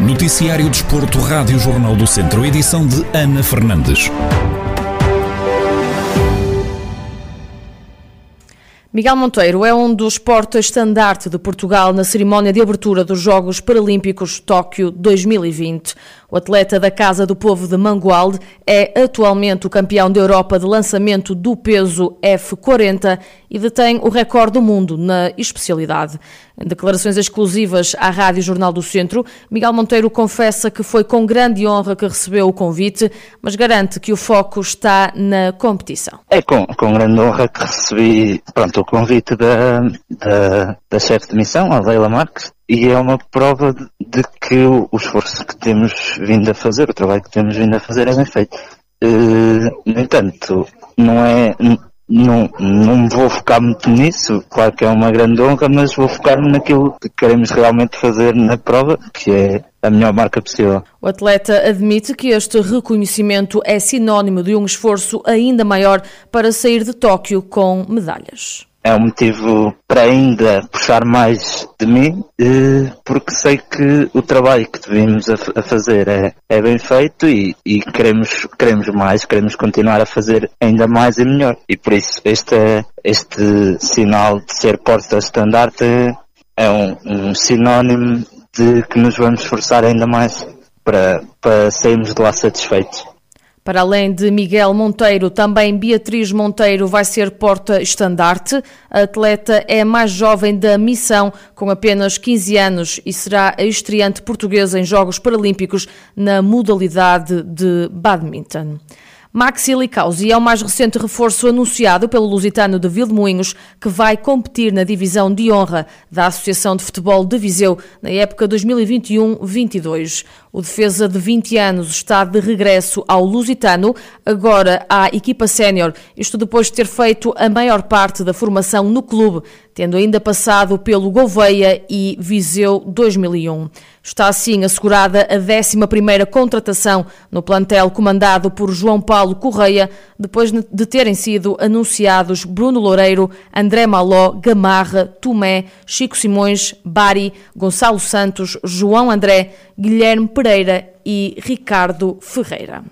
Noticiário Desporto, Rádio Jornal do Centro, edição de Ana Fernandes. Miguel Monteiro é um dos porta-estandarte de Portugal na cerimónia de abertura dos Jogos Paralímpicos Tóquio 2020. O atleta da Casa do Povo de Mangualde é atualmente o campeão da Europa de lançamento do peso F40 e detém o recorde do mundo na especialidade. Em declarações exclusivas à Rádio Jornal do Centro, Miguel Monteiro confessa que foi com grande honra que recebeu o convite, mas garante que o foco está na competição. É com, com grande honra que recebi pronto, o convite da, da, da chefe de missão, a Leila Marques, e é uma prova de, de, que o, o, esforço que temos vindo a fazer, o trabalho que temos vindo a fazer é bem feito. Uh, no entanto, não é, não, não vou focar muito nisso, claro que é uma grande honra, mas vou focar-me naquilo que queremos realmente fazer na prova, que é a melhor marca possível. O atleta admite que este reconhecimento é sinónimo de um esforço ainda maior para sair de Tóquio com medalhas é um motivo para ainda puxar mais de mim, eh, porque sei que o trabalho que devemos a fazer é, é bem feito e, e, queremos, queremos mais, queremos continuar a fazer ainda mais e melhor. E por isso este, este sinal de ser porta-estandarte é um, um sinónimo de que nos vamos esforçar ainda mais para, para sairmos de lá satisfeitos. Para além de Miguel Monteiro, também Beatriz Monteiro vai ser porta-estandarte. A atleta é a mais jovem da missão, com apenas 15 anos, e será a estreante portuguesa em Jogos Paralímpicos na modalidade de badminton. Maxi Licausi é o mais recente reforço anunciado pelo Lusitano de Vilmoinhos, que vai competir na divisão de honra da Associação de Futebol de Viseu na época 2021-22. O defesa de 20 anos está de regresso ao Lusitano, agora à equipa sénior, isto depois de ter feito a maior parte da formação no clube, tendo ainda passado pelo Gouveia e Viseu 2001. Está assim assegurada a 11ª contratação no plantel comandado por João Paulo Correia, depois de terem sido anunciados Bruno Loureiro, André Maló, Gamarra, Tomé, Chico Simões, Bari, Gonçalo Santos, João André, Guilherme Pereira e Ricardo Ferreira.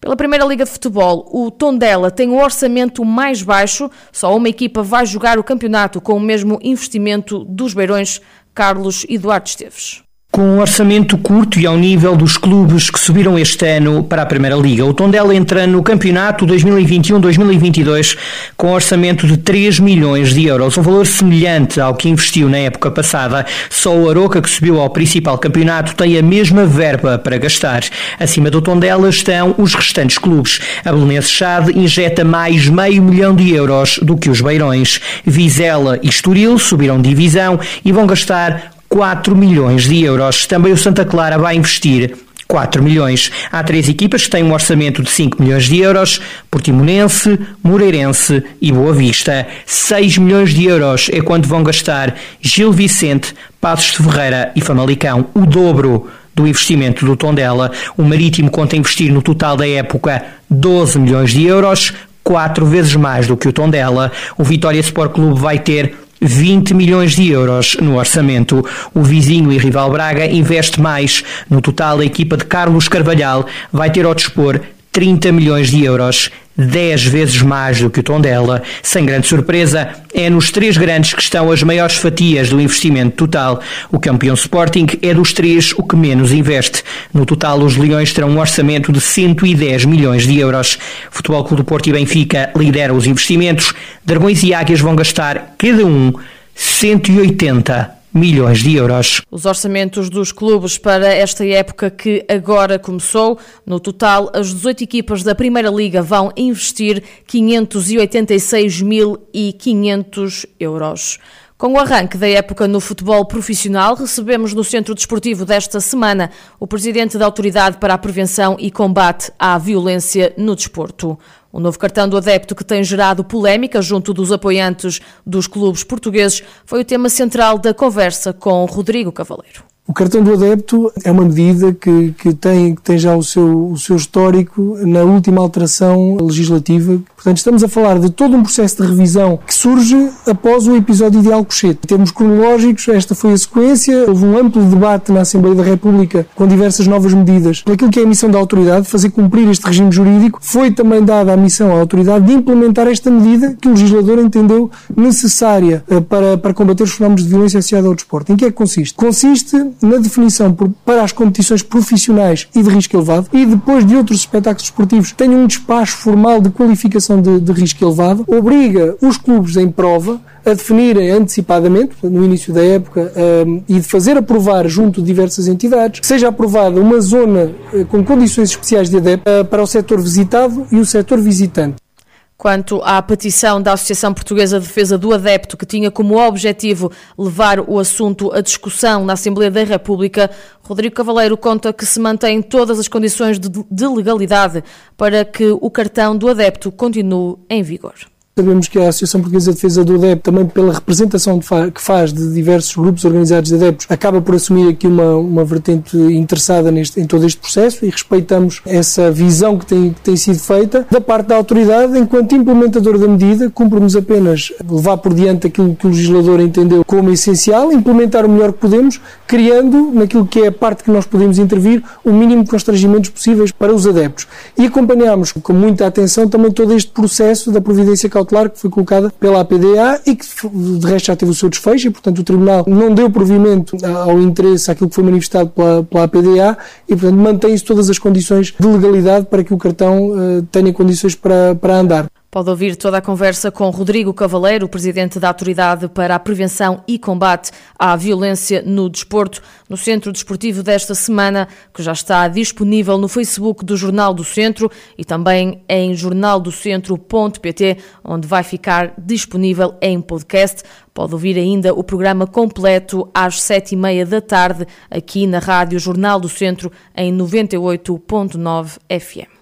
Pela Primeira Liga de Futebol, o Tondela tem o orçamento mais baixo, só uma equipa vai jogar o campeonato com o mesmo investimento dos Beirões, Carlos Eduardo Esteves. Com um orçamento curto e ao nível dos clubes que subiram este ano para a Primeira Liga, o Tondela entra no campeonato 2021-2022 com um orçamento de 3 milhões de euros, um valor semelhante ao que investiu na época passada. Só o Aroca, que subiu ao principal campeonato, tem a mesma verba para gastar. Acima do Tondela estão os restantes clubes. A Belenense Chade injeta mais meio milhão de euros do que os Beirões. Vizela e Estoril subiram divisão e vão gastar 4 milhões de euros. Também o Santa Clara vai investir 4 milhões. Há três equipas que têm um orçamento de 5 milhões de euros: Portimonense, Moreirense e Boa Vista. 6 milhões de euros é quanto vão gastar Gil Vicente, Passos de Ferreira e Famalicão, o dobro do investimento do Tondela. O Marítimo conta investir no total da época 12 milhões de euros, quatro vezes mais do que o Tondela. O Vitória Sport Clube vai ter 20 milhões de euros no orçamento. O vizinho e rival Braga investe mais. No total, a equipa de Carlos Carvalhal vai ter ao dispor 30 milhões de euros, 10 vezes mais do que o Tondela. Sem grande surpresa, é nos três grandes que estão as maiores fatias do investimento total. O campeão Sporting é dos três o que menos investe. No total, os Leões terão um orçamento de 110 milhões de euros. Futebol Clube do Porto e Benfica lideram os investimentos. Dragões e Águias vão gastar, cada um, 180 milhões de euros. Os orçamentos dos clubes para esta época que agora começou, no total, as 18 equipas da Primeira Liga vão investir 586.500 euros. Com o arranque da época no futebol profissional, recebemos no Centro Desportivo desta semana o presidente da Autoridade para a Prevenção e Combate à Violência no Desporto. O novo cartão do adepto que tem gerado polémica junto dos apoiantes dos clubes portugueses foi o tema central da conversa com Rodrigo Cavaleiro. O cartão do adepto é uma medida que, que, tem, que tem já o seu, o seu histórico na última alteração legislativa. Portanto, estamos a falar de todo um processo de revisão que surge após o episódio de Alcochete. Em termos cronológicos, esta foi a sequência. Houve um amplo debate na Assembleia da República com diversas novas medidas. Aquilo que é a missão da autoridade, fazer cumprir este regime jurídico, foi também dada a missão à autoridade de implementar esta medida que o legislador entendeu necessária eh, para, para combater os fenómenos de violência associada ao desporto. Em que é que consiste? Consiste na definição por, para as competições profissionais e de risco elevado e depois de outros espetáculos esportivos tenham um despacho formal de qualificação de, de risco elevado, obriga os clubes em prova a definirem antecipadamente, no início da época, um, e de fazer aprovar junto de diversas entidades, seja aprovada uma zona uh, com condições especiais de adepto uh, para o setor visitado e o setor visitante. Quanto à petição da Associação Portuguesa de Defesa do Adepto, que tinha como objetivo levar o assunto à discussão na Assembleia da República, Rodrigo Cavaleiro conta que se mantém todas as condições de legalidade para que o cartão do adepto continue em vigor. Sabemos que a Associação Portuguesa de Defesa do Adepto, também pela representação que faz de diversos grupos organizados de adeptos, acaba por assumir aqui uma, uma vertente interessada neste, em todo este processo e respeitamos essa visão que tem, que tem sido feita. Da parte da autoridade, enquanto implementador da medida, cumpre-nos apenas levar por diante aquilo que o legislador entendeu como essencial, implementar o melhor que podemos, criando, naquilo que é a parte que nós podemos intervir, o mínimo de constrangimentos possíveis para os adeptos. E acompanhamos com muita atenção também todo este processo da providência cautelar cautelar que foi colocada pela APDA e que de resto já teve o seu desfecho e, portanto, o Tribunal não deu provimento ao interesse àquilo que foi manifestado pela, pela APDA e, portanto, mantém-se todas as condições de legalidade para que o cartão uh, tenha condições para, para andar. Pode ouvir toda a conversa com Rodrigo Cavaleiro, presidente da Autoridade para a Prevenção e Combate à Violência no Desporto, no Centro Desportivo desta semana, que já está disponível no Facebook do Jornal do Centro e também em jornaldocentro.pt, onde vai ficar disponível em podcast. Pode ouvir ainda o programa completo às sete e meia da tarde, aqui na Rádio Jornal do Centro, em 98.9 FM.